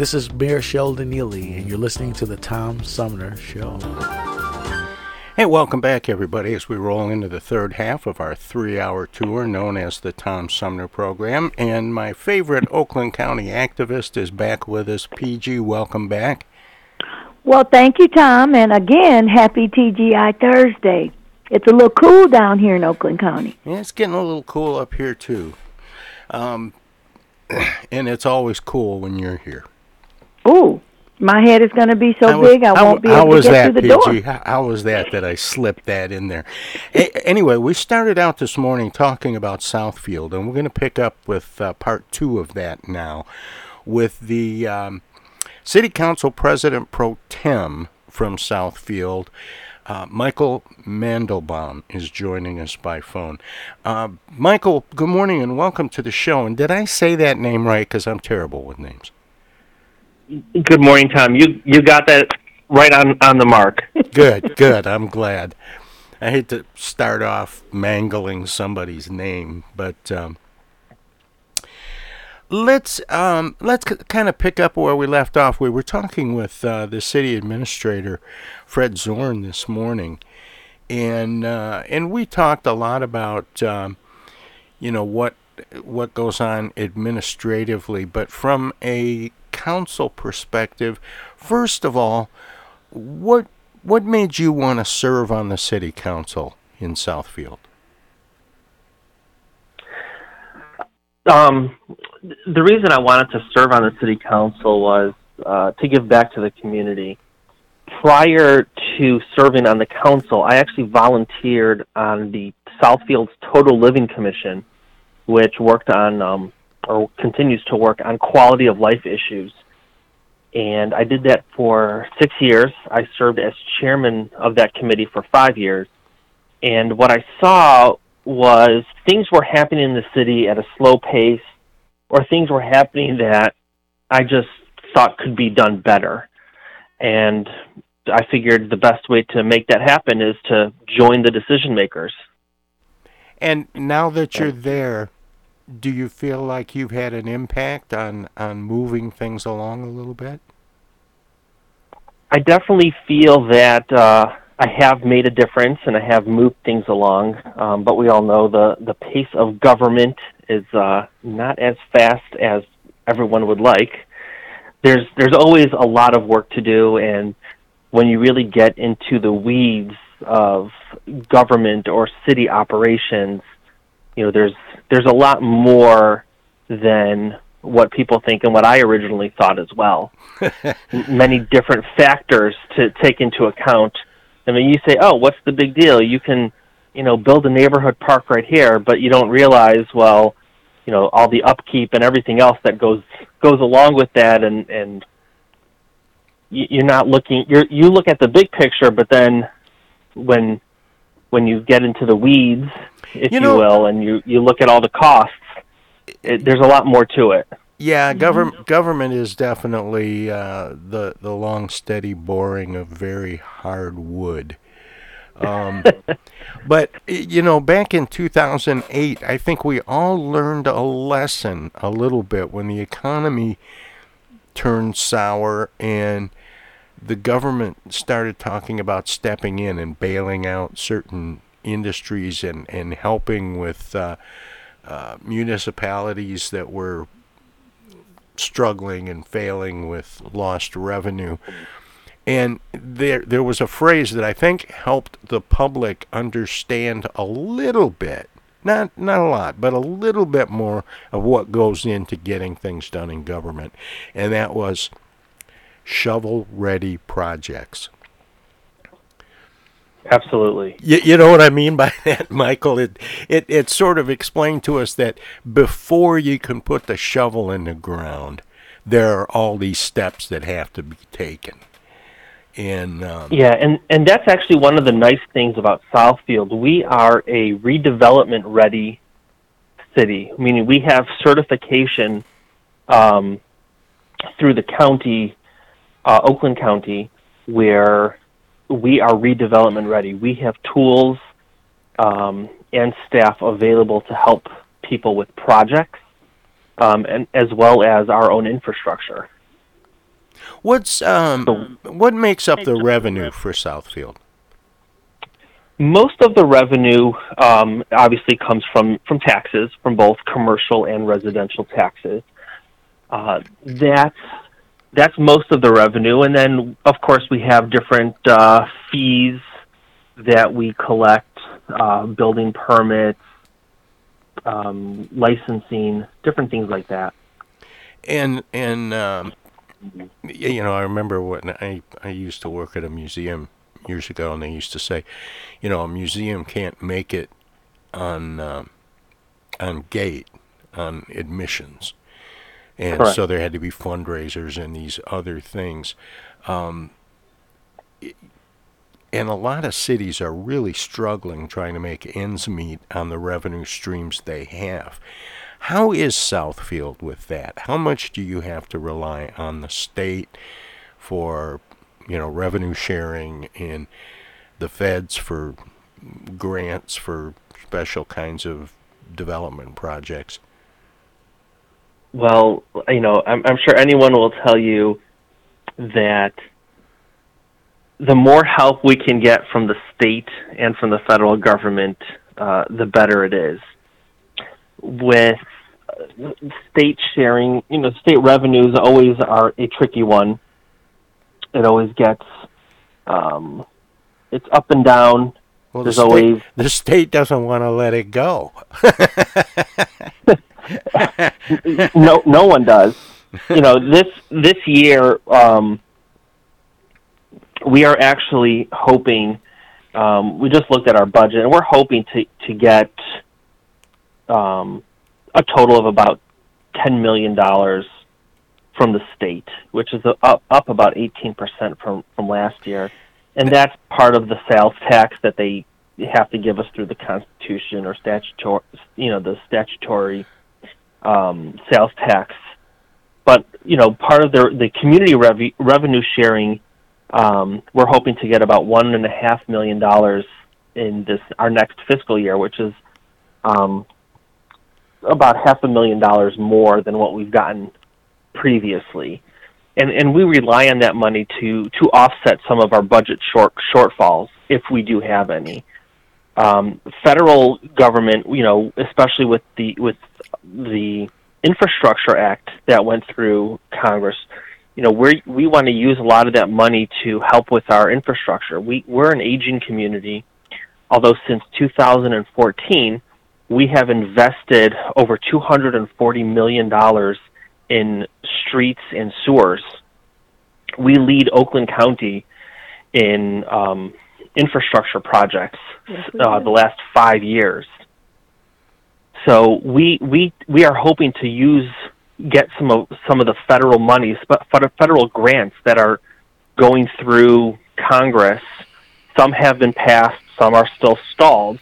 This is Mayor Sheldon Neely, and you're listening to the Tom Sumner Show. Hey, welcome back, everybody, as we roll into the third half of our three hour tour known as the Tom Sumner Program. And my favorite Oakland County activist is back with us. PG, welcome back. Well, thank you, Tom. And again, happy TGI Thursday. It's a little cool down here in Oakland County. Yeah, it's getting a little cool up here, too. Um, and it's always cool when you're here. Ooh, my head is going to be so How big I how- won't be able to get that, through the PG? door. How, how was that that I slipped that in there? A- anyway, we started out this morning talking about Southfield, and we're going to pick up with uh, part two of that now, with the um, City Council President Pro Tem from Southfield. Uh, Michael Mandelbaum is joining us by phone. Uh, Michael, good morning and welcome to the show. And did I say that name right? Because I'm terrible with names. Good morning, Tom. You you got that right on on the mark. Good, good. I'm glad. I hate to start off mangling somebody's name, but um, let's um, let's kind of pick up where we left off. We were talking with uh, the city administrator, Fred Zorn, this morning, and uh, and we talked a lot about um, you know what what goes on administratively, but from a council perspective, first of all, what what made you want to serve on the city council in Southfield? Um, the reason I wanted to serve on the city council was uh, to give back to the community. Prior to serving on the council, I actually volunteered on the Southfield's Total Living Commission, which worked on um, or continues to work on quality of life issues. And I did that for six years. I served as chairman of that committee for five years. And what I saw was things were happening in the city at a slow pace, or things were happening that I just thought could be done better. And I figured the best way to make that happen is to join the decision makers. And now that you're there, do you feel like you've had an impact on on moving things along a little bit? I definitely feel that uh, I have made a difference and I have moved things along. Um, but we all know the the pace of government is uh, not as fast as everyone would like. There's there's always a lot of work to do, and when you really get into the weeds of government or city operations, you know there's there's a lot more than what people think and what I originally thought as well. Many different factors to take into account. I mean, you say, "Oh, what's the big deal?" You can, you know, build a neighborhood park right here, but you don't realize, well, you know, all the upkeep and everything else that goes goes along with that, and and you- you're not looking. You're you look at the big picture, but then when when you get into the weeds, if You you, will, and you you look at all the costs, it, there's a lot more to it. Yeah, government government is definitely uh, the the long, steady boring of very hard wood. Um, but you know, back in 2008, I think we all learned a lesson a little bit when the economy turned sour and the government started talking about stepping in and bailing out certain industries and and helping with uh, uh, municipalities that were struggling and failing with lost revenue. And there, there was a phrase that I think helped the public understand a little bit, not not a lot, but a little bit more of what goes into getting things done in government, and that was shovel-ready projects. Absolutely. You, you know what I mean by that, Michael? It, it it sort of explained to us that before you can put the shovel in the ground, there are all these steps that have to be taken. And um, yeah, and and that's actually one of the nice things about Southfield. We are a redevelopment ready city, meaning we have certification um, through the county, uh, Oakland County, where we are redevelopment ready. We have tools um, and staff available to help people with projects, um, and as well as our own infrastructure. What's um, what makes up the revenue for Southfield? Most of the revenue um, obviously comes from from taxes, from both commercial and residential taxes. Uh, that's that's most of the revenue, and then of course we have different uh, fees that we collect, uh, building permits, um, licensing, different things like that. And and um, you know, I remember when I I used to work at a museum years ago, and they used to say, you know, a museum can't make it on um, on gate on admissions and Correct. so there had to be fundraisers and these other things. Um, and a lot of cities are really struggling trying to make ends meet on the revenue streams they have. How is Southfield with that? How much do you have to rely on the state for, you know, revenue sharing and the feds for grants for special kinds of development projects? Well, you know, I'm, I'm sure anyone will tell you that the more help we can get from the state and from the federal government, uh, the better it is. With uh, state sharing, you know, state revenues always are a tricky one. It always gets, um, it's up and down. Well, There's the state, always the state doesn't want to let it go. no, no one does. You know, this this year, um, we are actually hoping. Um, we just looked at our budget, and we're hoping to to get um, a total of about ten million dollars from the state, which is up up about eighteen percent from from last year, and that's part of the sales tax that they have to give us through the Constitution or statutory, you know, the statutory um, sales tax. But you know, part of the the community rev- revenue sharing, um, we're hoping to get about one and a half million dollars in this our next fiscal year, which is um, about half a million dollars more than what we've gotten previously. And and we rely on that money to to offset some of our budget short shortfalls if we do have any. Um, federal government, you know, especially with the with the Infrastructure Act that went through Congress, you know, we we want to use a lot of that money to help with our infrastructure. We we're an aging community, although since 2014 we have invested over 240 million dollars in streets and sewers. We lead Oakland County in um, infrastructure projects uh, the last five years. So we we we are hoping to use get some of some of the federal monies, but federal grants that are going through Congress. Some have been passed, some are still stalled.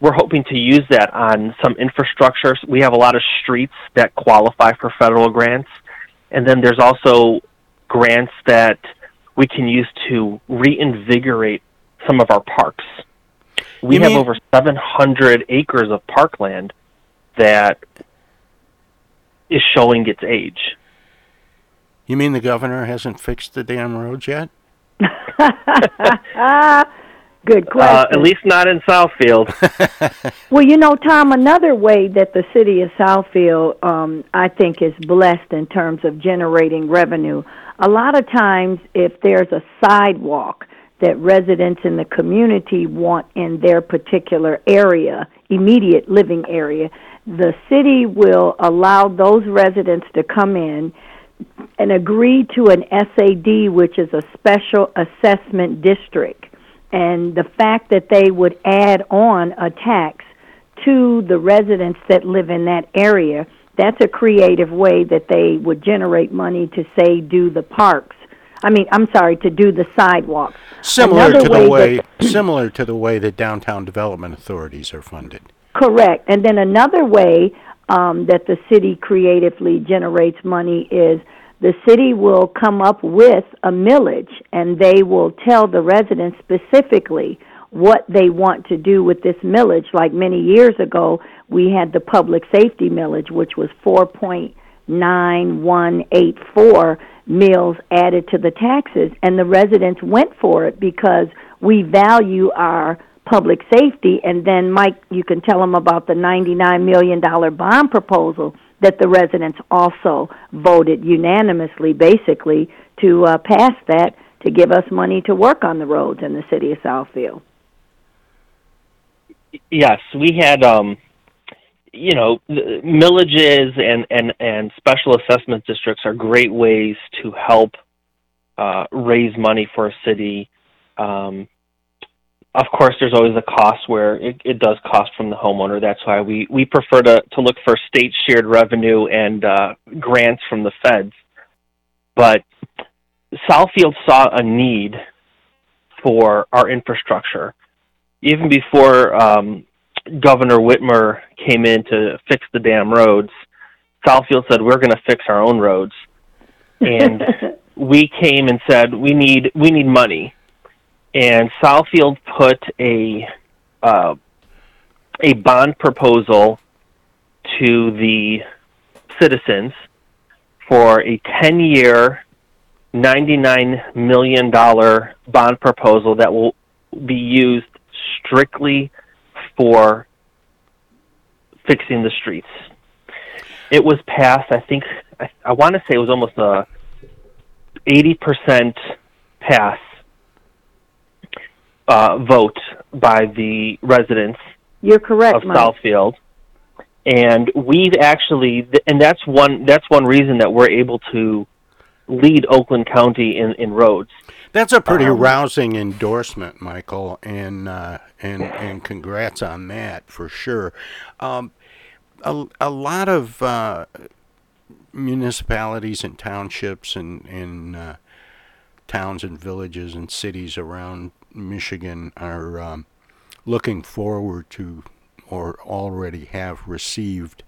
We're hoping to use that on some infrastructure. We have a lot of streets that qualify for federal grants, and then there's also grants that we can use to reinvigorate some of our parks. We You have mean- over 700 acres of parkland that is showing its age. You mean the governor hasn't fixed the damn roads yet? Good question. Uh, at least not in Southfield. Well, you know, Tom, another way that the city of Southfield, um, I think, is blessed in terms of generating revenue. a lot of times if there's a sidewalk that residents in the community want in their particular area, immediate living area, the city will allow those residents to come in and agree to an SAD, which is a special assessment district. And the fact that they would add on a tax to the residents that live in that area, that's a creative way that they would generate money to, say, do the parks. I mean, I'm sorry, to do the sidewalks. Similar Another to the way, that- similar to the way that downtown development authorities are funded. Correct. And then another way um, that the city creatively generates money is the city will come up with a millage and they will tell the residents specifically what they want to do with this millage. Like many years ago, we had the public safety millage, which was 4.9184 mills added to the taxes, and the residents went for it because we value our public safety. And then, Mike, you can tell them about the $99 million bond proposal that the residents also voted unanimously, basically, to uh, pass that to give us money to work on the roads in the city of Southfield. Yes, we had um, you know, millages and, and, and special assessment districts are great ways to help uh, raise money for a city. Um, of course, there's always a cost where it, it does cost from the homeowner. That's why we, we prefer to, to look for state shared revenue and uh, grants from the feds. But Southfield saw a need for our infrastructure. Even before um, Governor Whitmer came in to fix the damn roads, Southfield said we're going to fix our own roads, and we came and said we need we need money, and Southfield put a uh, a bond proposal to the citizens for a ten year, ninety nine million dollar bond proposal that will be used strictly for fixing the streets. It was passed. I think I, I want to say it was almost a eighty percent pass uh, vote by the residents You're correct, of Mike. Southfield, and we've actually, and that's one that's one reason that we're able to lead Oakland County in in roads. That's a pretty Um, rousing endorsement, Michael, and uh, and and congrats on that for sure. Um, a, a lot of uh, municipalities and townships and and uh, towns and villages and cities around Michigan are um, looking forward to or already have received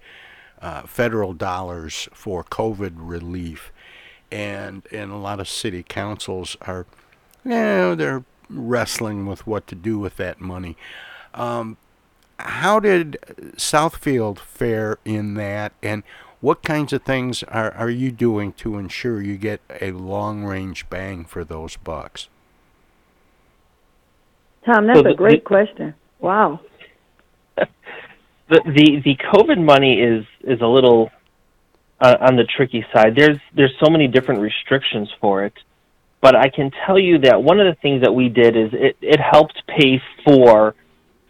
uh, federal dollars for COVID relief, and and a lot of city councils are, you know, they're wrestling with what to do with that money. Um, how did Southfield fare in that, and what kinds of things are, are you doing to ensure you get a long range bang for those bucks? Tom, that's So a great the- question. Wow. the the the COVID money is is a little uh, on the tricky side. There's there's so many different restrictions for it, but I can tell you that one of the things that we did is it it helped pay for,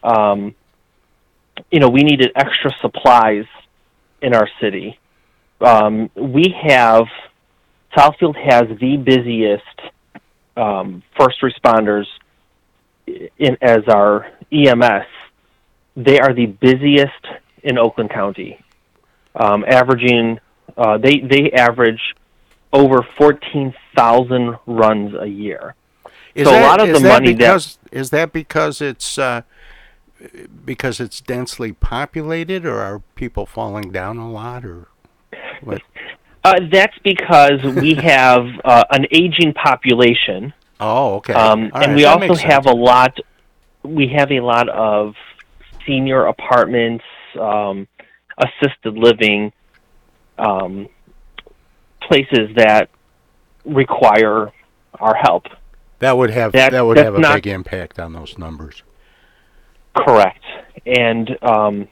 um, you know, we needed extra supplies in our city. Um, we have Southfield has the busiest um, first responders in as our EMS they are the busiest in Oakland County, um, averaging uh, they they average over fourteen thousand runs a year. Is so that, a lot of the money because, is that because it's uh, because it's densely populated, or are people falling down a lot, or what? uh, that's because we have uh, an aging population. Oh, okay. Um, and right, we that also have sense. a lot. We have a lot of senior apartments, um, assisted living, um, places that require our help. that would have that- that would have a not- big impact on those numbers. Correct. And um,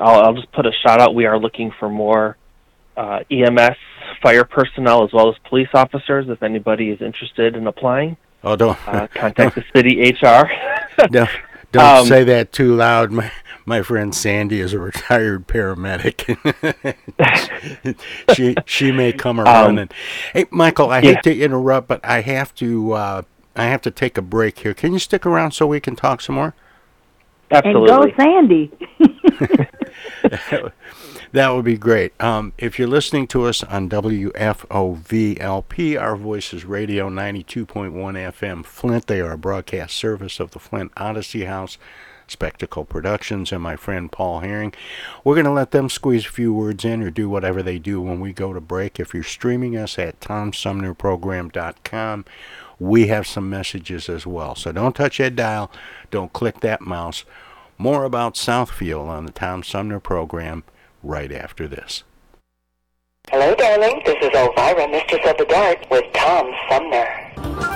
I'll, I'll just put a shout out. We are looking for more uh, EMS fire personnel as well as police officers. If anybody is interested in applying, oh, don't uh, contact the city HR. don't don't Um, say that too loud. My my friend Sandy is a retired paramedic. she she may come around Um, and hey Michael, I yeah. hate to interrupt, but I have to uh, I have to take a break here. Can you stick around so we can talk some more? Absolutely. And go Sandy. That would be great. Um, if you're listening to us on WFOVLP, Our Voices Radio 92.1 FM, Flint, they are a broadcast service of the Flint Odyssey House, Spectacle Productions, and my friend Paul Herring. We're going to let them squeeze a few words in or do whatever they do when we go to break. If you're streaming us at TomSumnerProgram.com, we have some messages as well. So don't touch that dial, don't click that mouse. More about Southfield on the Tom Sumner program right after this. Hello, darling. This is Elvira, Mistress of the Dark, with Tom Sumner.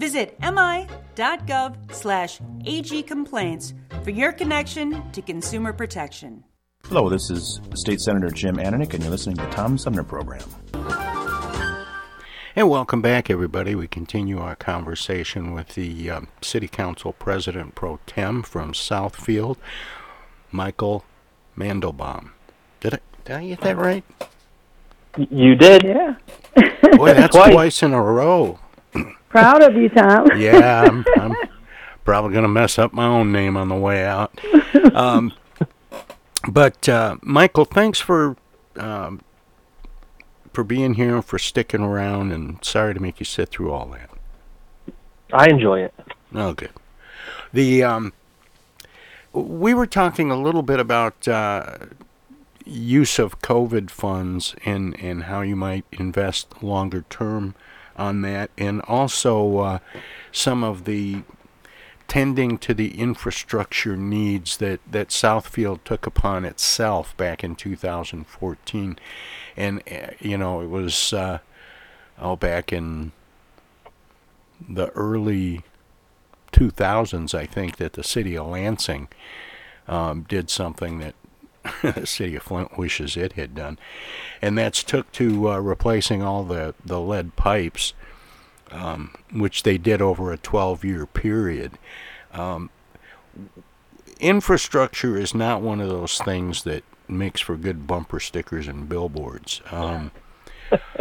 Visit mi.gov southfield.gov slash agcomplaints for your connection to consumer protection. Hello, this is State Senator Jim Ananich, and you're listening to the Tom Sumner Program. And welcome back, everybody. We continue our conversation with the um, City Council President Pro Tem from Southfield, Michael Mandelbaum. Did I, did I get that right? You did? Yeah. Boy, that's twice. twice in a row. Proud of you, Tom. yeah, I'm, I'm probably going to mess up my own name on the way out. Um, but uh, Michael, thanks for um, for being here, and for sticking around, and sorry to make you sit through all that. I enjoy it. Oh, good. The um, we were talking a little bit about uh, use of COVID funds and and how you might invest longer term on that, and also uh, some of the tending to the infrastructure needs that, that Southfield took upon itself back in 2014. And, uh, you know, it was uh, back in the early 2000s, I think, that the city of Lansing um, did something that the city of Flint wishes it had done. And that's took to uh, replacing all the, the lead pipes um, which they did over a 12 year period. Um, infrastructure is not one of those things that makes for good bumper stickers and billboards. Um,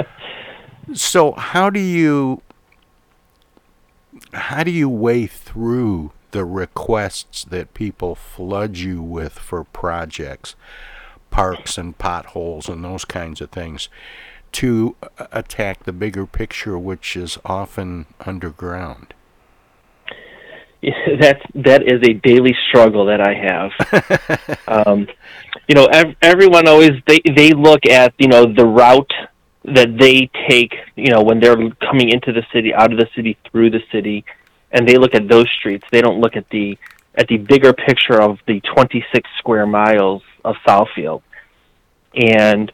so how do you how do you weigh through the requests that people flood you with for projects, parks and potholes and those kinds of things? to attack the bigger picture, which is often underground. That's that is a daily struggle that I have. um, you know, ev- everyone always they they look at you know the route that they take. You know, when they're coming into the city, out of the city, through the city, and they look at those streets. They don't look at the at the bigger picture of the 26 square miles of Southfield. And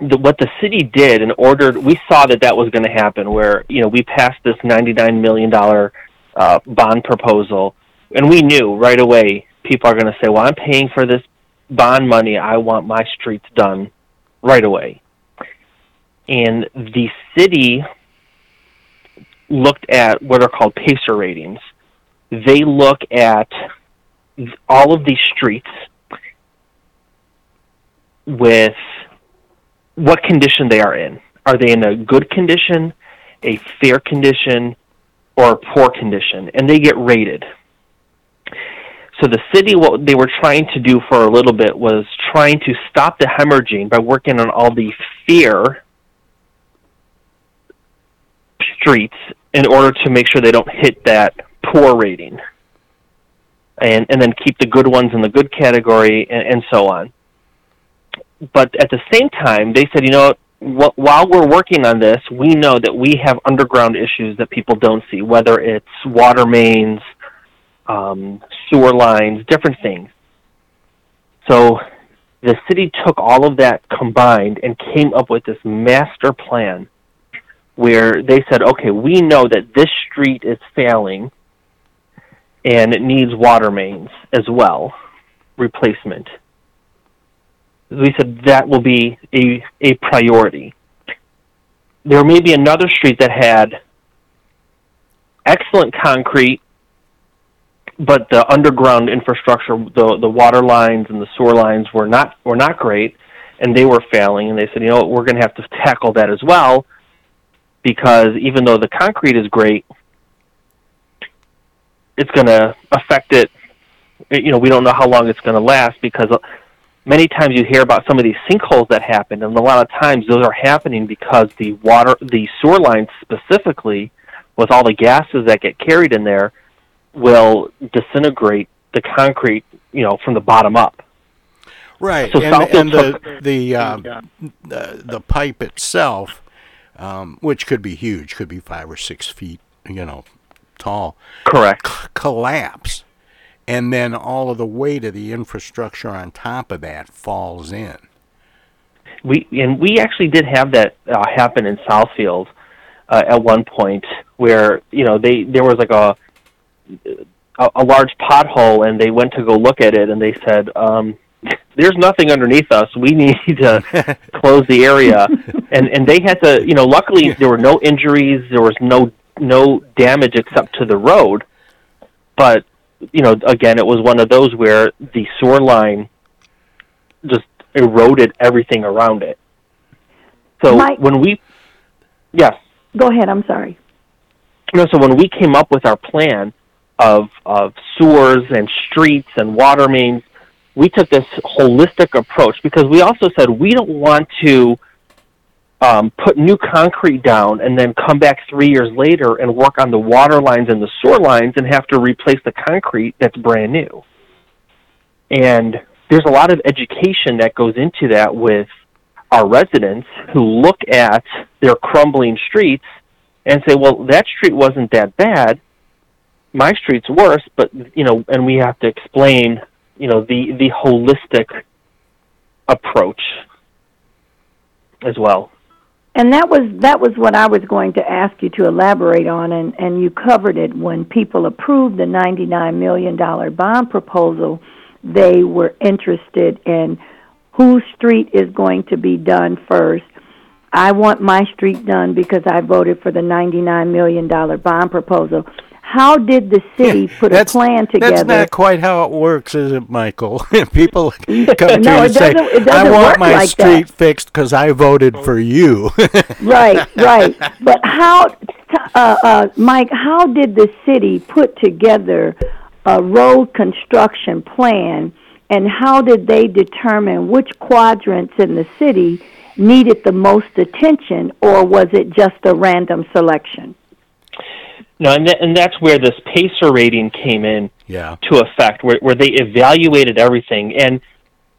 the, what the city did in order, we saw that that was going to happen. Where you know we passed this ninety-nine million dollar uh, bond proposal, and we knew right away people are going to say, "Well, I'm paying for this bond money. I want my streets done right away." And the city looked at what are called PASER ratings. They look at all of these streets with what condition they are in. Are they in a good condition, a fair condition, or a poor condition? And they get rated. So the city, what they were trying to do for a little bit was trying to stop the hemorrhaging by working on all the fear streets in order to make sure they don't hit that poor rating. And, and then keep the good ones in the good category and, and so on but at the same time, they said, you know, wh- while we're working on this, we know that we have underground issues that people don't see, whether it's water mains, um, sewer lines, different things. So the city took all of that combined and came up with this master plan where they said, okay, we know that this street is failing and it needs water mains as well, replacement we said that will be a, a priority. There may be another street that had excellent concrete, but the underground infrastructure, the the water lines and the sewer lines were not were not great, and they were failing. And they said, you know, we're going to have to tackle that as well, because even though the concrete is great, it's going to affect it. You know, we don't know how long it's going to last because many times you hear about some of these sinkholes that happen, and a lot of times those are happening because the water, the sewer lines specifically, with all the gases that get carried in there, will disintegrate the concrete, you know, from the bottom up. Right, so and, and the the, uh, the the pipe itself, um, which could be huge, could be five or six feet, you know, tall. Correct. C- collapse and then all of the weight of the infrastructure on top of that falls in. We and we actually did have that uh, happen in Southfield uh, at one point, where you know they there was like a a, a large pothole, and they went to go look at it, and they said, um, "There's nothing underneath us. We need to close the area." and and they had to, you know. Luckily, there were no injuries. There was no no damage except to the road, but you know, again, it was one of those where the sewer line just eroded everything around it. So Mike- when we, yes, Go ahead. I'm sorry. no, so when we came up with our plan of of sewers and streets and water mains, we took this holistic approach because we also said we don't want to um, put new concrete down and then come back three years later and work on the water lines and the sewer lines and have to replace the concrete that's brand new. And there's a lot of education that goes into that with our residents who look at their crumbling streets and say, well, that street wasn't that bad. My street's worse, but, you know, and we have to explain, you know, the, the holistic approach as well. And that was that was what I was going to ask you to elaborate on, and and you covered it when people approved the ninety nine million dollar bond proposal. They were interested in whose street is going to be done first. I want my street done because I voted for the ninety nine million dollar bond proposal. How did the city put a plan together? That's not quite how it works, is it, Michael? People come to No, you and say, "I want my like street that. fixed because I voted for you." right, right. But how, uh, uh, Mike? How did the city put together a road construction plan, and how did they determine which quadrants in the city needed the most attention, or was it just a random selection? No, and, th- and that's where this PASER rating came in Yeah. to effect, where, where they evaluated everything. And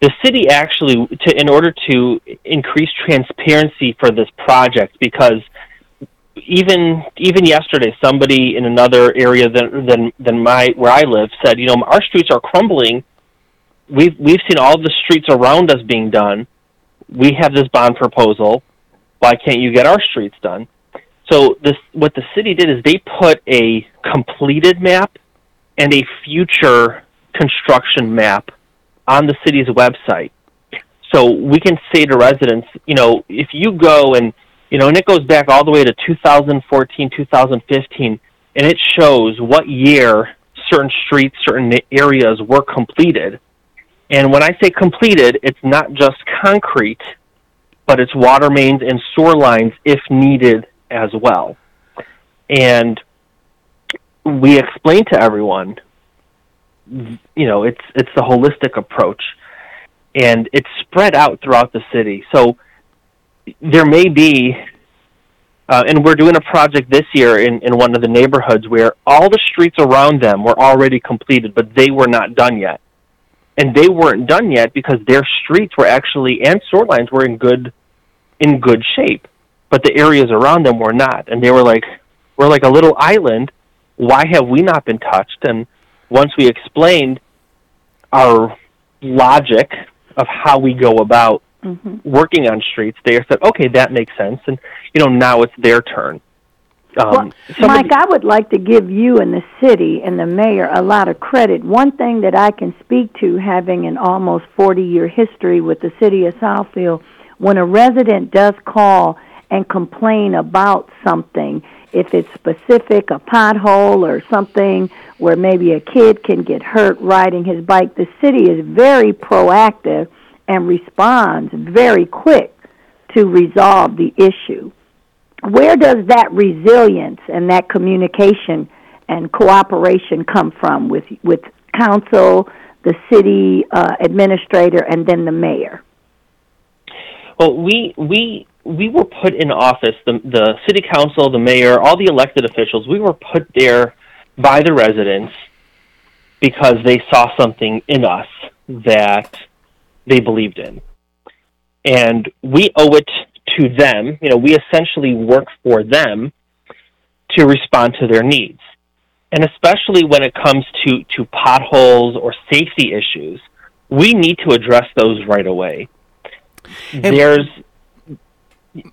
the city actually, to, in order to increase transparency for this project, because even even yesterday, somebody in another area than than than my where I live said, you know, our streets are crumbling. We've we've seen all the streets around us being done. We have this bond proposal. Why can't you get our streets done? So this what the city did is they put a completed map and a future construction map on the city's website. So we can say to residents, you know, if you go and you know, and it goes back all the way to 2014, 2015, and it shows what year certain streets, certain areas were completed. And when I say completed, it's not just concrete, but it's water mains and sewer lines if needed as well. And we explain to everyone, you know, it's it's the holistic approach, and it's spread out throughout the city. So there may be, uh, and we're doing a project this year in, in one of the neighborhoods where all the streets around them were already completed, but they were not done yet. And they weren't done yet because their streets were actually and sewer lines were in good in good shape, but the areas around them were not. And they were like, we're like a little island. Why have we not been touched? And once we explained our logic of how we go about Mm-hmm. working on streets, they said, okay, that makes sense. And, you know, now it's their turn. Um, Well, Mike, I would like to give you and the city and the mayor a lot of credit. One thing that I can speak to, having an almost 40 year history with the city of Southfield, when a resident does call and complain about something, if it's specific, a pothole or something where maybe a kid can get hurt riding his bike, the city is very proactive and responds very quick to resolve the issue where does that resilience and that communication and cooperation come from with with council, the city uh, administrator, and then the mayor? Well, we we we were put in office. The the city council, the mayor, all the elected officials. We were put there by the residents because they saw something in us that they believed in, and we owe it to them. You know, we essentially work for them to respond to their needs, and especially when it comes to to potholes or safety issues, we need to address those right away. There's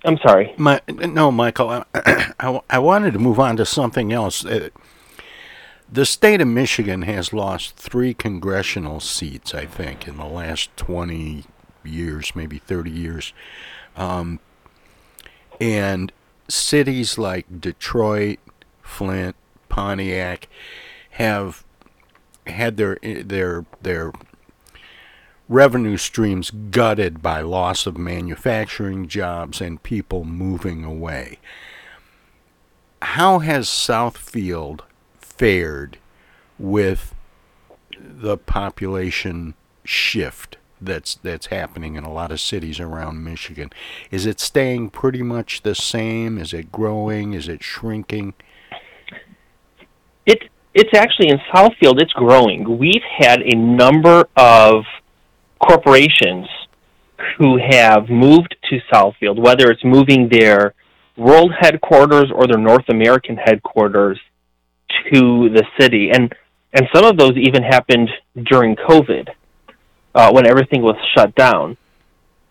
I'm sorry. My, no, Michael, I, I, I wanted to move on to something else. Uh, the state of Michigan has lost three congressional seats, I think, in the last 20 years, maybe 30 years. Um, and cities like Detroit, Flint, Pontiac have had their their their revenue streams gutted by loss of manufacturing jobs and people moving away. How has Southfield fared with the population shift that's that's happening in a lot of cities around Michigan? Is it staying pretty much the same? Is it growing? Is it shrinking? It it's actually in Southfield. It's growing. We've had a number of corporations who have moved to Southfield, whether it's moving their world headquarters or their North American headquarters to the city, and and some of those even happened during COVID, uh, when everything was shut down.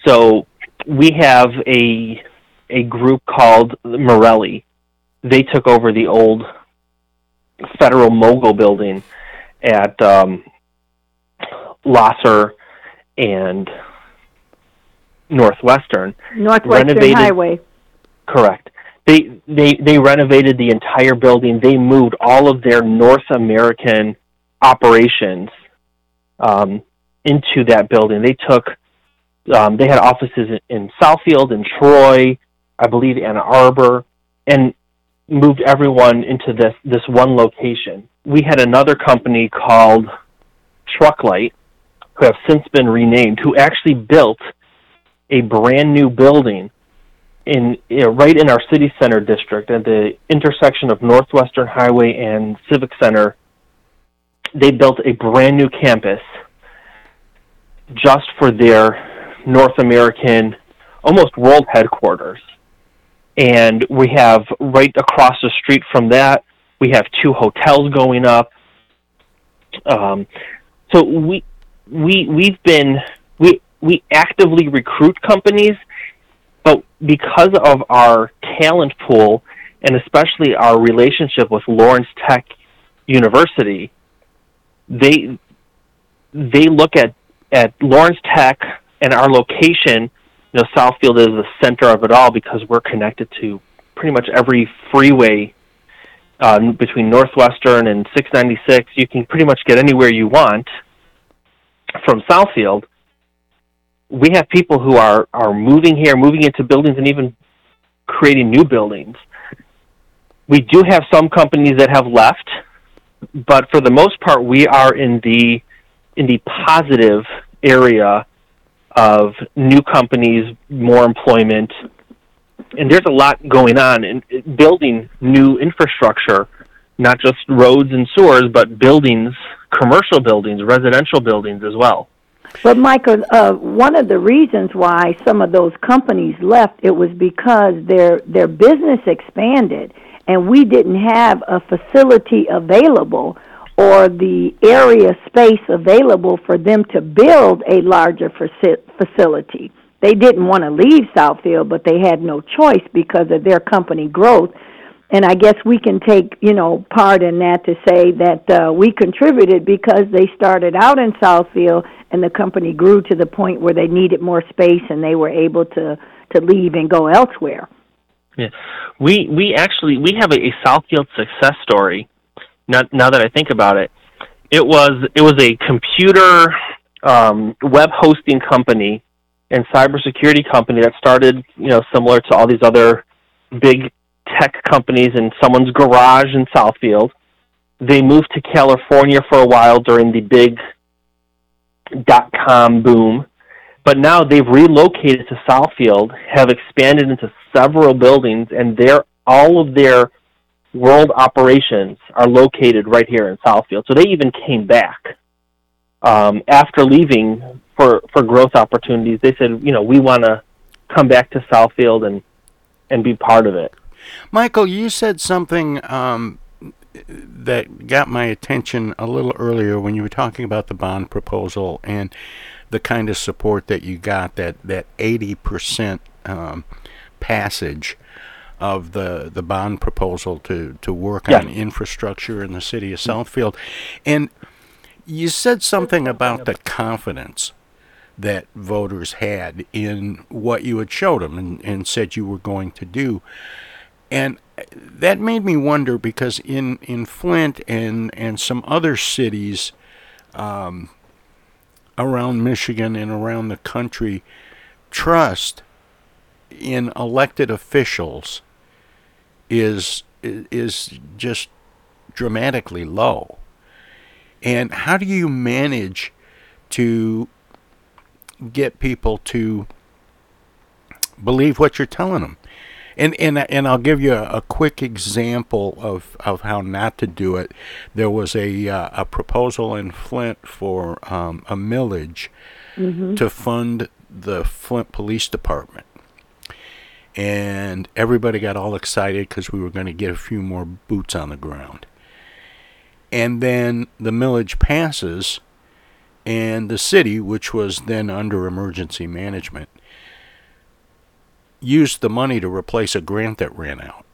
So we have a a group called Marelli. They took over the old Federal Mogul building at um, Lahser and Northwestern. Northwestern renovated, Highway. Correct. They they they renovated the entire building. They moved all of their North American operations um, into that building. They took um, they had offices in, in Southfield and Troy, I believe Ann Arbor, and moved everyone into this this one location. We had another company called Truck-Lite, who have since been renamed, who actually built a brand new building in you know, right in our city center district at the intersection of Northwestern Highway and Civic Center. They built a brand new campus just for their North American, almost world headquarters. And we have right across the street from that, we have two hotels going up. Um, so we we we've been we we actively recruit companies, but because of our talent pool and especially our relationship with Lawrence Tech University, they they look at at Lawrence Tech and our location. You know, Southfield is the center of it all because we're connected to pretty much every freeway uh, between Northwestern and 696. You can pretty much get anywhere you want from Southfield. We have people who are are moving here, moving into buildings, and even creating new buildings. We do have some companies that have left, but for the most part, we are in the in the positive area of new companies, more employment, and there's a lot going on in building new infrastructure, not just roads and sewers, but buildings, commercial buildings, residential buildings as well. But Michael, uh, one of the reasons why some of those companies left it was because their their business expanded, and we didn't have a facility available or the area space available for them to build a larger faci- facility. They didn't want to leave Southfield, but they had no choice because of their company growth. And I guess we can take, you know, part in that to say that uh, we contributed because they started out in Southfield and the company grew to the point where they needed more space and they were able to to leave and go elsewhere. Yeah, we we actually we have a, a Southfield success story. Now, now that I think about it, it was it was a computer um, web hosting company and cybersecurity company that started, you know, similar to all these other big tech companies in someone's garage in Southfield. They moved to California for a while during the big dot com boom, but now they've relocated to Southfield, have expanded into several buildings, and their all of their world operations are located right here in Southfield. So they even came back um, after leaving for for growth opportunities. They said, you know, we want to come back to Southfield and and be part of it. Michael, you said something um, that got my attention a little earlier when you were talking about the bond proposal and the kind of support that you got that that eighty percent um, passage. of the the bond proposal to to work Yeah. on infrastructure in the city of Southfield, and you said something about the confidence that voters had in what you had showed them and, and said you were going to do. And that made me wonder because in, in Flint and, and some other cities um, around Michigan and around the country, trust in elected officials is is just dramatically low. And how do you manage to get people to believe what you're telling them? And and and I'll give you a, a quick example of, of how not to do it. There was a uh, a proposal in Flint for um, a millage Mhm. to fund the Flint Police Department, and everybody got all excited because we were going to get a few more boots on the ground. And then the millage passes, and the city, which was then under emergency management, used the money to replace a grant that ran out.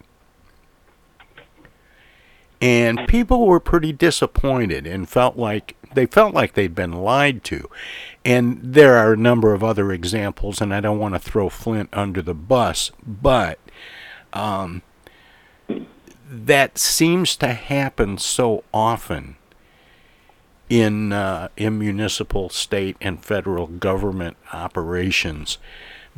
And people were pretty disappointed and felt like they felt like they'd been lied to. And there are a number of other examples, and I don't want to throw Flint under the bus, but um, that seems to happen so often in uh, in municipal, state, and federal government operations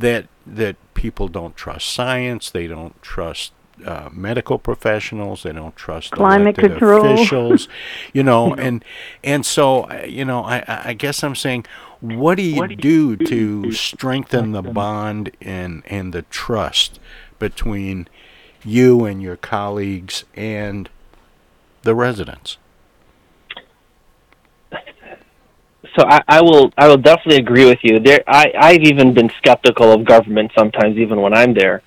that that people don't trust science, they don't trust uh, medical professionals, they don't trust Climate control. officials, you know, and and so uh, you know, I I I guess I'm saying, what do you do to strengthen the bond and and the trust between you and your colleagues and the residents? So I, I will I will definitely agree with you. There I, I've even been skeptical of government sometimes even when I'm there.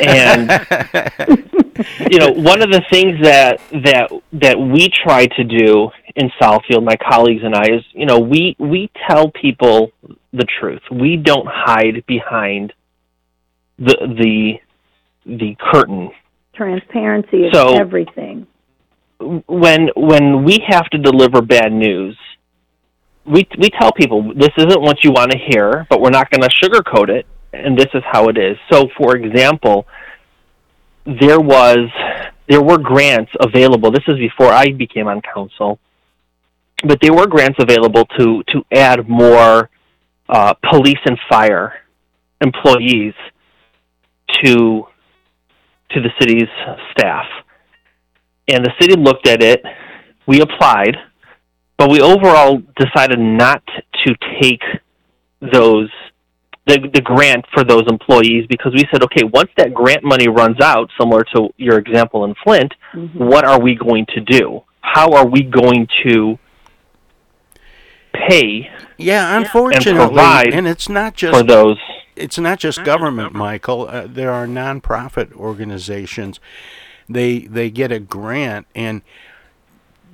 And you know, one of the things that that that we try to do in Southfield, my colleagues and I, is you know, we we tell people the truth. We don't hide behind the the the curtain Transparency is So- everything. when when we have to deliver bad news, we we tell people this isn't what you want to hear, but we're not going to sugarcoat it, and this is how it is. So, for example, there was there were grants available. This is before I became on council, but there were grants available to to add more uh, police and fire employees to to the city's staff and the city looked at it. We applied, but we overall decided not to take those the the grant for those employees because we said, okay, once that grant money runs out, similar to your example in Flint, what are we going to do? How are we going to pay? Yeah, unfortunately, and provide and it's not just for those. It's not just government, Michael. Uh, there are nonprofit organizations. They they get a grant, and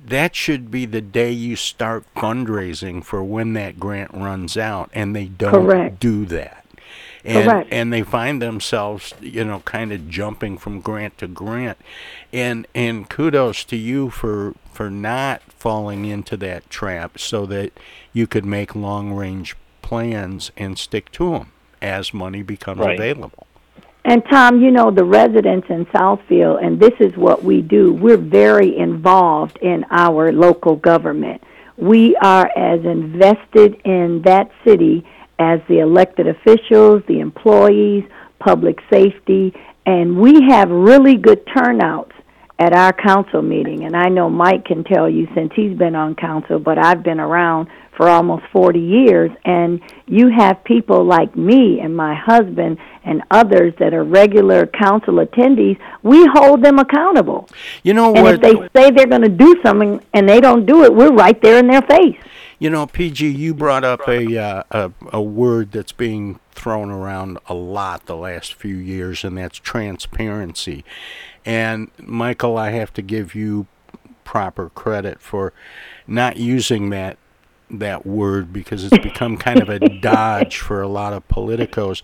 that should be the day you start fundraising for when that grant runs out, and they don't Correct. do that. And, Correct. and they find themselves, you know, kind of jumping from grant to grant, and and kudos to you for for not falling into that trap, so that you could make long range plans and stick to them as money becomes Right. available. And Tom, you know, the residents in Southfield, and this is what we do, we're very involved in our local government. We are as invested in that city as the elected officials, the employees, public safety, and we have really good turnouts at our council meeting. And I know Mike can tell you since he's been on council, but I've been around for almost 40 years. And you have people like me and my husband and others that are regular council attendees. We hold them accountable. You know and what? if they say they're going to do something and they don't do it, we're right there in their face. You know, PG, you brought up a, uh, a a word that's being thrown around a lot the last few years, and that's transparency. And Michael, I have to give you proper credit for not using that that word because it's become kind of a dodge for a lot of politicos.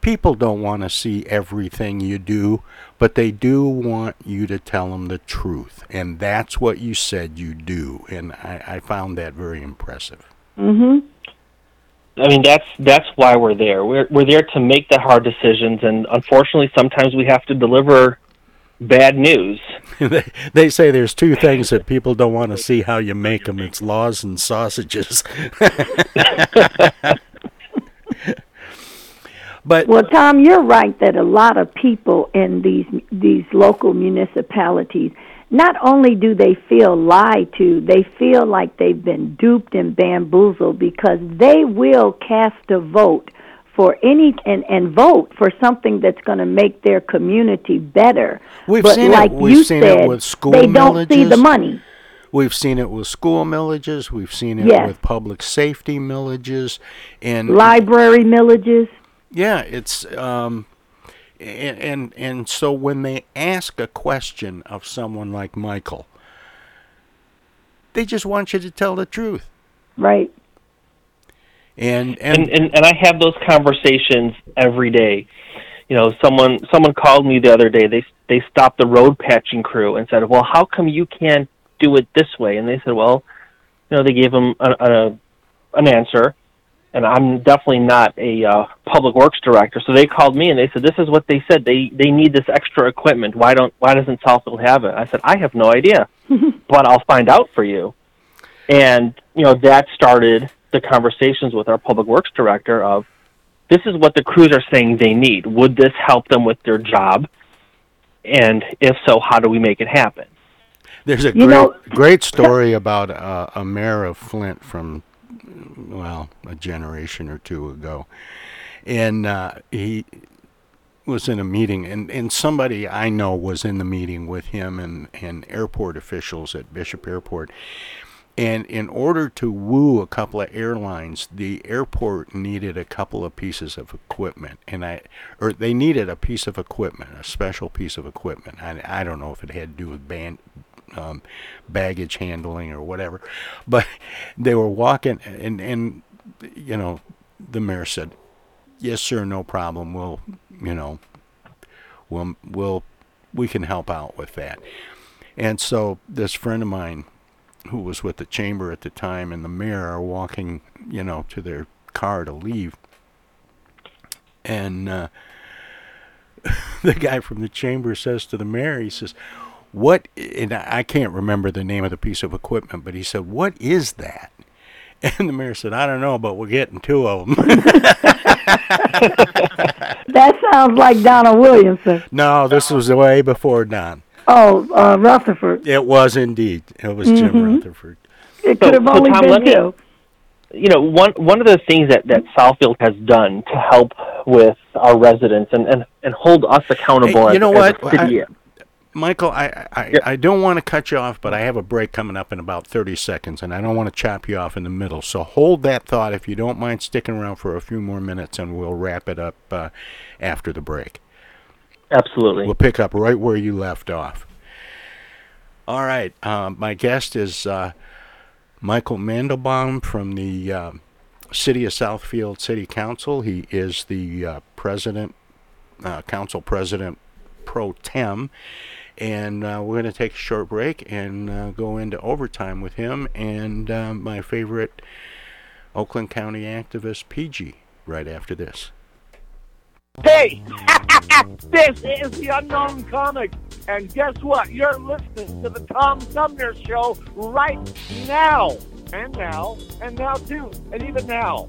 People don't want to see everything you do, but they do want you to tell them the truth. And that's what you said you do. And I, I found that very impressive. Mm hmm. I mean, that's that's why we're there. We're we're there to make the hard decisions, and unfortunately, sometimes we have to deliver bad news. they, they say there's two things that people don't want to see how you make them. It's laws and sausages. but well, Tom, you're right that a lot of people in these these local municipalities not only do they feel lied to, they feel like they've been duped and bamboozled because they will cast a vote for any and, and vote for something that's going to make their community better. We've but seen like it. We've you seen said, it with school they don't see the money. We've seen it with school millages. We've seen it Yes. with public safety millages, and Library millages. Yeah, it's um, and, and and so when they ask a question of someone like Michael, they just want you to tell the truth. Right. And and and, and and I have those conversations every day. You know, someone someone called me the other day. They they stopped the road patching crew and said, "Well, how come you can't do it this way?" And they said, "Well, you know, they gave them a, a, an answer, and I'm definitely not a uh, public works director. So they called me and they said, "This is what they said. They they need this extra equipment. Why don't Why doesn't Southfield have it?" I said, "I have no idea, but I'll find out for you." And you know that started the conversations with our public works director of this is what the crews are saying they need. Would this help them with their job? And if so, how do we make it happen? There's a You great know- great story about uh, a mayor of Flint from well a generation or two ago, and uh, he was in a meeting, and, and somebody I know was in the meeting with him and, and airport officials at Bishop Airport. And in order to woo a couple of airlines, the airport needed a couple of pieces of equipment, and I, or they needed a piece of equipment, a special piece of equipment. I, I don't know if it had to do with band, um, baggage handling or whatever, but they were walking, and and you know, the mayor said, "Yes, sir, no problem. We'll, you know, we'll we'll we can help out with that." And so this friend of mine who was with the chamber at the time and the mayor are walking, you know, to their car to leave. And uh, the guy from the chamber says to the mayor, he says, "What?" And I I can't remember the name of the piece of equipment, but he said, "What is that?" And the mayor said, "I don't know, but we're getting two of them." That sounds like Donna Williamson. no, this was way before Don. Oh, uh, Rutherford. It was indeed. It was Jim Mhm. Rutherford. It So- could have so only Tom, been let me- two. you know one one of the things that that Southfield has done to help with our residents and and, and hold us accountable Hey, as, you know as what? a city. I- Michael, I I, I don't want to cut you off, but I have a break coming up in about 30 seconds, and I don't want to chop you off in the middle. So hold that thought if you don't mind sticking around for a few more minutes, and we'll wrap it up uh, after the break. Absolutely. We'll pick up right where you left off. All right. Um, my guest is uh, Michael Mandelbaum from the uh, City of Southfield City Council. He is the uh, president, uh, council president pro tem. And uh, we're going to take a short break and uh, go into overtime with him and uh, my favorite Oakland County activist, PG, right after this. Hey, this is the Unknown Comic, and guess what? You're listening to the Tom Sumner Show right now, and now, and now too, and even now.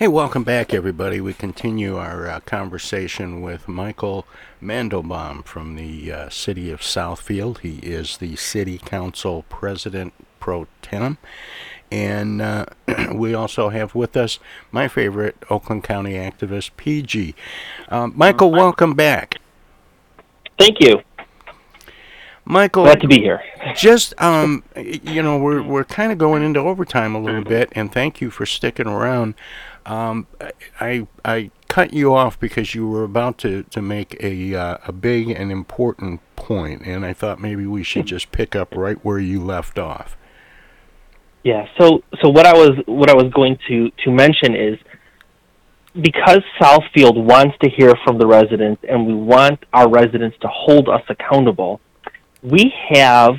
Hey, welcome back, everybody. We continue our uh, conversation with Michael Mandelbaum from the uh, city of Southfield. He is the city council president pro tem. And uh, we also have with us my favorite Oakland County activist, PG. Um, Michael, welcome back. Thank you. Michael, Glad to be here. Just um, you know, we're we're kind of going into overtime a little bit, and thank you for sticking around. Um, I I cut you off because you were about to to make a uh, a big and important point, and I thought maybe we should just pick up right where you left off. Yeah. So so what I was what I was going to to mention is because Southfield wants to hear from the residents and we want our residents to hold us accountable, we have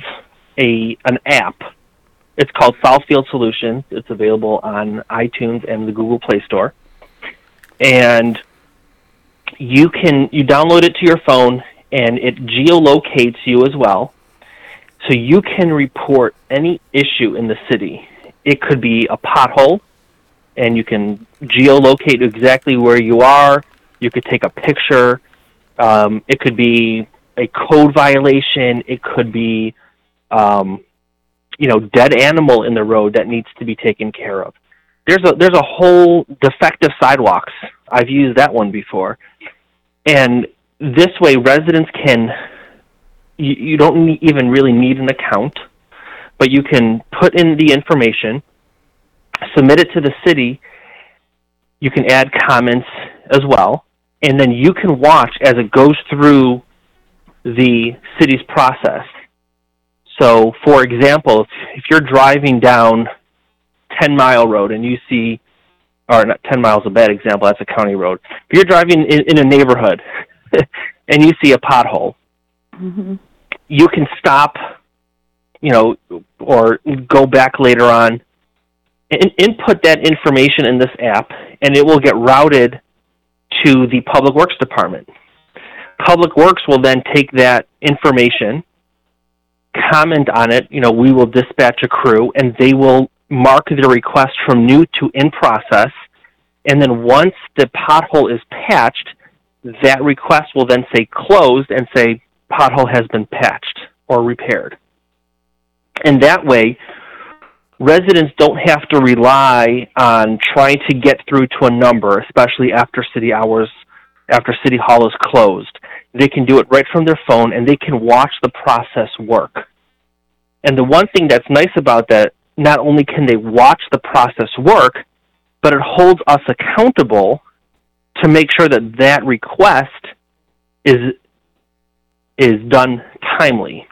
a an app. It's called Southfield Solutions. It's available on iTunes and the Google Play Store. And you can you download it to your phone and it geolocates you as well. So you can report any issue in the city. It could be a pothole, and you can geolocate exactly where you are. You could take a picture. Um, it could be a code violation. It could be, um, you know, dead animal in the road that needs to be taken care of. There's a there's a whole defective sidewalks. I've used that one before, and this way residents can. You, you don't need, even really need an account, but you can put in the information, submit it to the city. You can add comments as well, and then you can watch as it goes through the city's process. So, for example, if you're driving down 10 Mile Road and you see, or not 10 miles a bad example, that's a county road. If you're driving in, in a neighborhood and you see a pothole, mm-hmm. you can stop, you know, or go back later on and input that information in this app, and it will get routed to the Public Works Department. Public Works will then take that information, comment on it. You know, we will dispatch a crew, and they will mark the request from new to in process. And then once the pothole is patched, that request will then say closed and say pothole has been patched or repaired. And that way, residents don't have to rely on trying to get through to a number, especially after city hours, after city hall is closed. They can do it right from their phone and they can watch the process work. And the one thing that's nice about that, not only can they watch the process work, but it holds us accountable to make sure that that request is is done timely.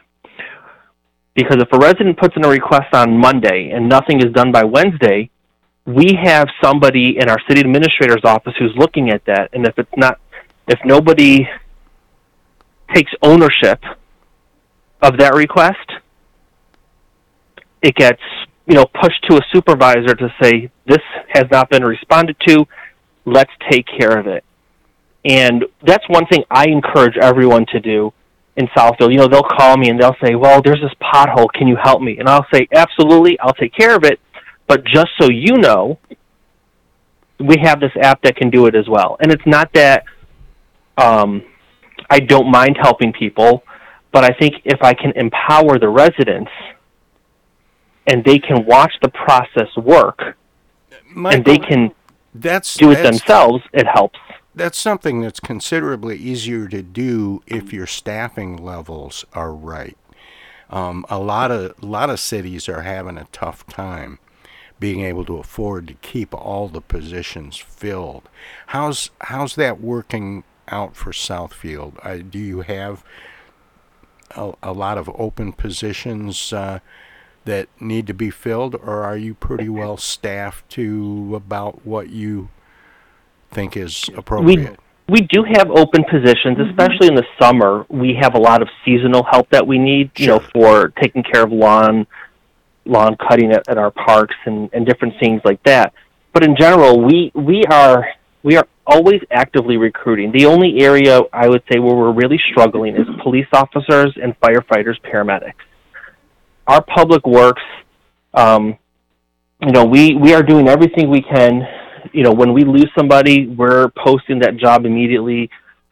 Because if a resident puts in a request on Monday and nothing is done by Wednesday, we have somebody in our city administrator's office who's looking at that. And if it's not, if nobody takes ownership of that request, it gets you know pushed to a supervisor to say this has not been responded to. Let's take care of it. And that's one thing I encourage everyone to do in Southfield. You know, they'll call me and they'll say, "Well, there's this pothole. Can you help me?" And I'll say, "Absolutely, I'll take care of it." But just so you know, we have this app that can do it as well. And it's not that um, I don't mind helping people, but I think if I can empower the residents and they can watch the process work Michael, and they can that's, do it that's, themselves, it helps. That's something that's considerably easier to do if your staffing levels are right. Um, a lot of a lot of cities are having a tough time being able to afford to keep all the positions filled. How's how's that working out for Southfield? Uh, do you have a, a, lot of open positions uh, that need to be filled, or are you pretty well staffed to about what you think is appropriate? We, we do have open positions, Mm-hmm. especially in the summer. We have a lot of seasonal help that we need, you know, for taking care of lawn, lawn cutting at, at our parks and, and different things like that. But in general, we we are we are always actively recruiting. The only area I would say where we're really struggling is police officers and firefighters, paramedics. Our public works, um, you know, we we are doing everything we can. You know, when we lose somebody, we're posting that job immediately.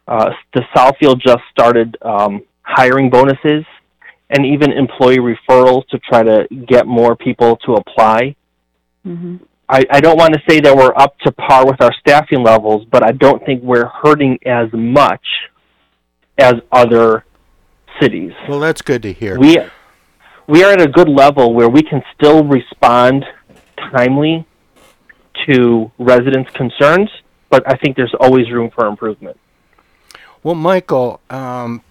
Uh, the Southfield just started um, hiring bonuses and even employee referrals to try to get more people to apply. Mm-hmm. I, I don't want to say that we're up to par with our staffing levels, but I don't think we're hurting as much as other cities. Well, that's good to hear. We we are at a good level where we can still respond timely to residents' concerns, but I think there's always room for improvement. Well, Michael, um,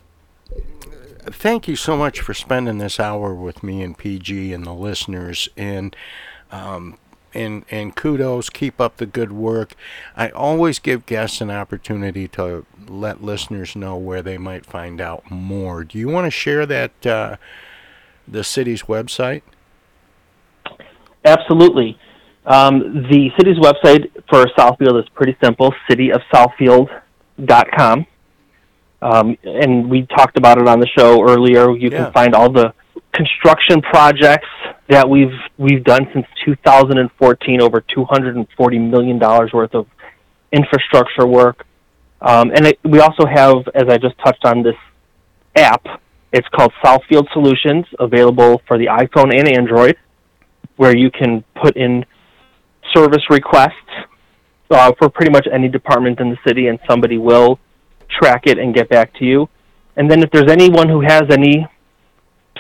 thank you so much for spending this hour with me and PG and the listeners. And um, and and kudos, keep up the good work. I always give guests an opportunity to let listeners know where they might find out more. Do you want to share that uh, the city's website? Absolutely. Um, the city's website for Southfield is pretty simple: cityofsouthfield.com. Um, and we talked about it on the show earlier. You Yeah. can find all the construction projects that we've we've done since 2014, over 240 million dollars worth of infrastructure work. Um, and it, we also have, as I just touched on, this app. It's called Southfield Solutions, available for the iPhone and Android, where you can put in service requests uh, for pretty much any department in the city, and somebody will track it and get back to you. And then if there's anyone who has any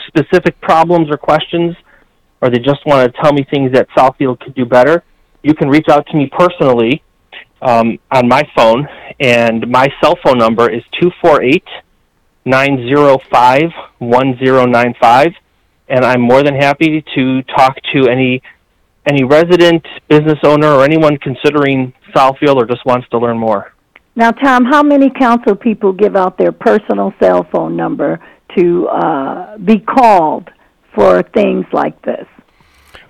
specific problems or questions, or they just want to tell me things that Southfield could do better, you can reach out to me personally um, on my phone, and my cell phone number is 248 905 1095. And I'm more than happy to talk to any any resident, business owner, or anyone considering Southfield or just wants to learn more. Now, Tom, how many council people give out their personal cell phone number to uh, be called for things like this?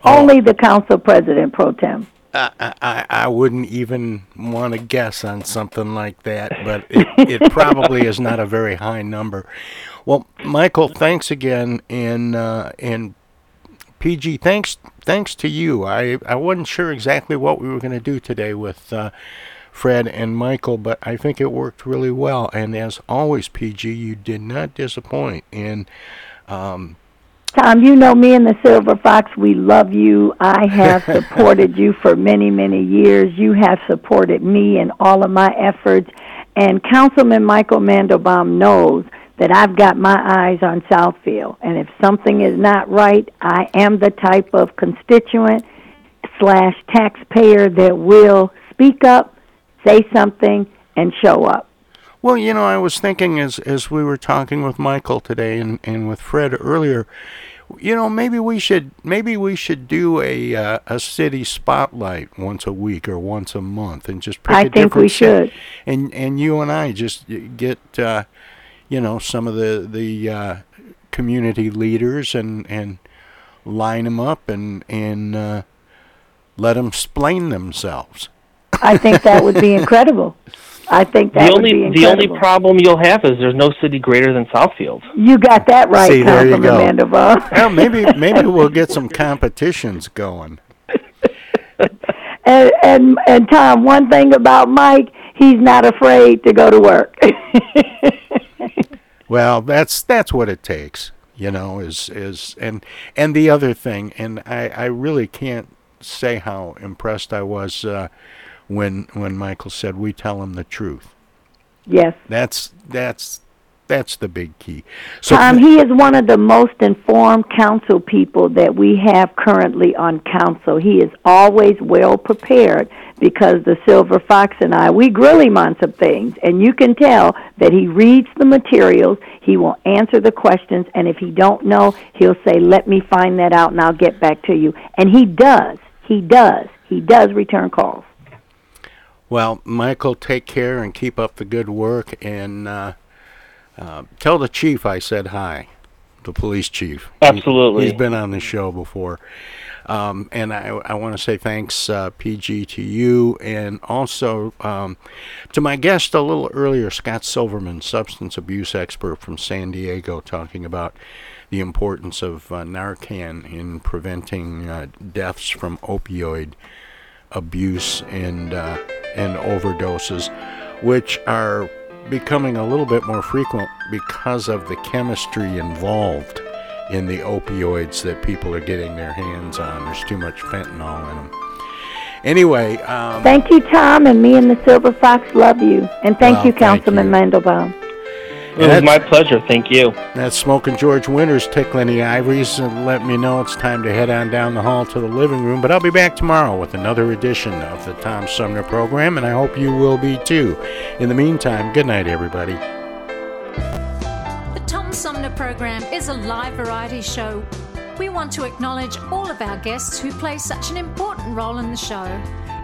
Only the council president pro tem. I, I, I wouldn't even want to guess on something like that, but it, it probably is not a very high number. Well, Michael, thanks again, and uh, and PG, thanks thanks to you. I I wasn't sure exactly what we were going to do today with uh, Fred and Michael, but I think it worked really well. And as always, PG, you did not disappoint. And um, Tom, you know me and the Silver Fox, we love you. I have supported you for many, many years. You have supported me in all of my efforts. And Councilman Michael Mandelbaum knows that I've got my eyes on Southfield. And if something is not right, I am the type of constituent slash taxpayer that will speak up, say something, and show up. Well, you know, I was thinking as as we were talking with Michael today and, and with Fred earlier, you know, maybe we should maybe we should do a uh, a city spotlight once a week or once a month and just pick I a think we should. and and you and I just get uh, you know some of the the uh, community leaders and and line them up and and uh, let them explain themselves. I think that would be incredible. I think that the would be only the only problem you'll have is there's no city greater than Southfield. You got that right, See, there you go. Mandelbaum. Well, maybe maybe we'll get some competitions going. And, and and Tom, one thing about Mike, he's not afraid to go to work. Well, that's that's what it takes, you know. Is is and and the other thing, and I I really can't say how impressed I was uh, when when Michael said we tell him the truth. yes. That's that's that's the big key. So Tom, he is one of the most informed council people that we have currently on council. He is always well prepared because the Silver Fox and I, we grill him on some things, and you can tell that he reads the materials, he will answer the questions, and if he don't know, he'll say, let me find that out and I'll get back to you. And he does. He does. He does return calls. Well, Michael, take care and keep up the good work. And uh, uh, tell the chief I said hi, the police chief. Absolutely. he's been on the show before. Um, and I, I want to say thanks, uh, PG, to you, and also um, to my guest a little earlier, Scott Silverman, substance abuse expert from San Diego, talking about the importance of uh, Narcan in preventing uh, deaths from opioid abuse and uh, and overdoses, which are becoming a little bit more frequent because of the chemistry involved in the opioids that people are getting their hands on. There's too much fentanyl in them. Anyway, um, Thank you, Tom, and me and the Silver Fox love you. And thank Well, you, thank Councilman Mandelbaum. It was my pleasure. Thank you. That's Smoking George Winters tickling the ivories and let me know it's time to head on down the hall to the living room. But I'll be back tomorrow with another edition of the Tom Sumner program, and I hope you will be too. In the meantime, good night, everybody. The Tom Sumner program is a live variety show. We want to acknowledge all of our guests who play such an important role in the show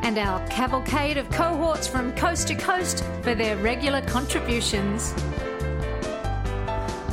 and our cavalcade of cohorts from coast to coast for their regular contributions.